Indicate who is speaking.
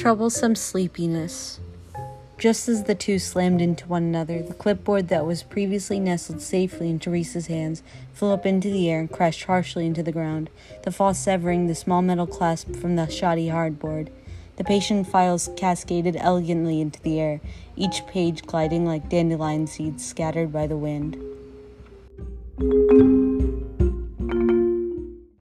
Speaker 1: Troublesome sleepiness. Just as the two slammed into one another, the clipboard that was previously nestled safely in Teresa's hands flew up into the air and crashed harshly into the ground, the fall severing the small metal clasp from the shoddy hardboard. The patient files cascaded elegantly into the air, each page gliding like dandelion seeds scattered by the wind.